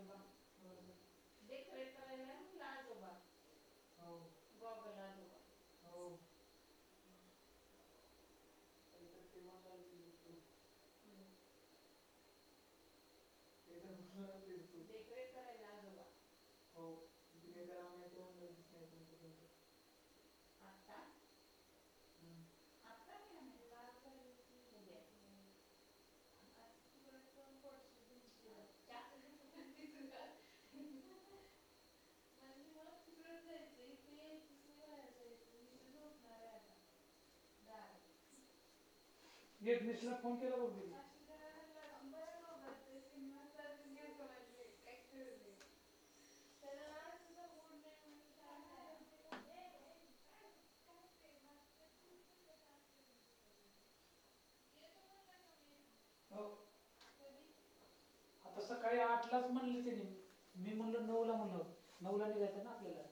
आजोबा डेकोरेट करायला ना आजोबा हो. गॉगल आजोबा हो ते मग ते तर नीट मिस्टर फोन केला बघ मी आता सकाळी आठलाच म्हणलं त्यांनी. मी म्हणलं नऊला म्हणलं. नऊला निघायचं ना आपल्याला.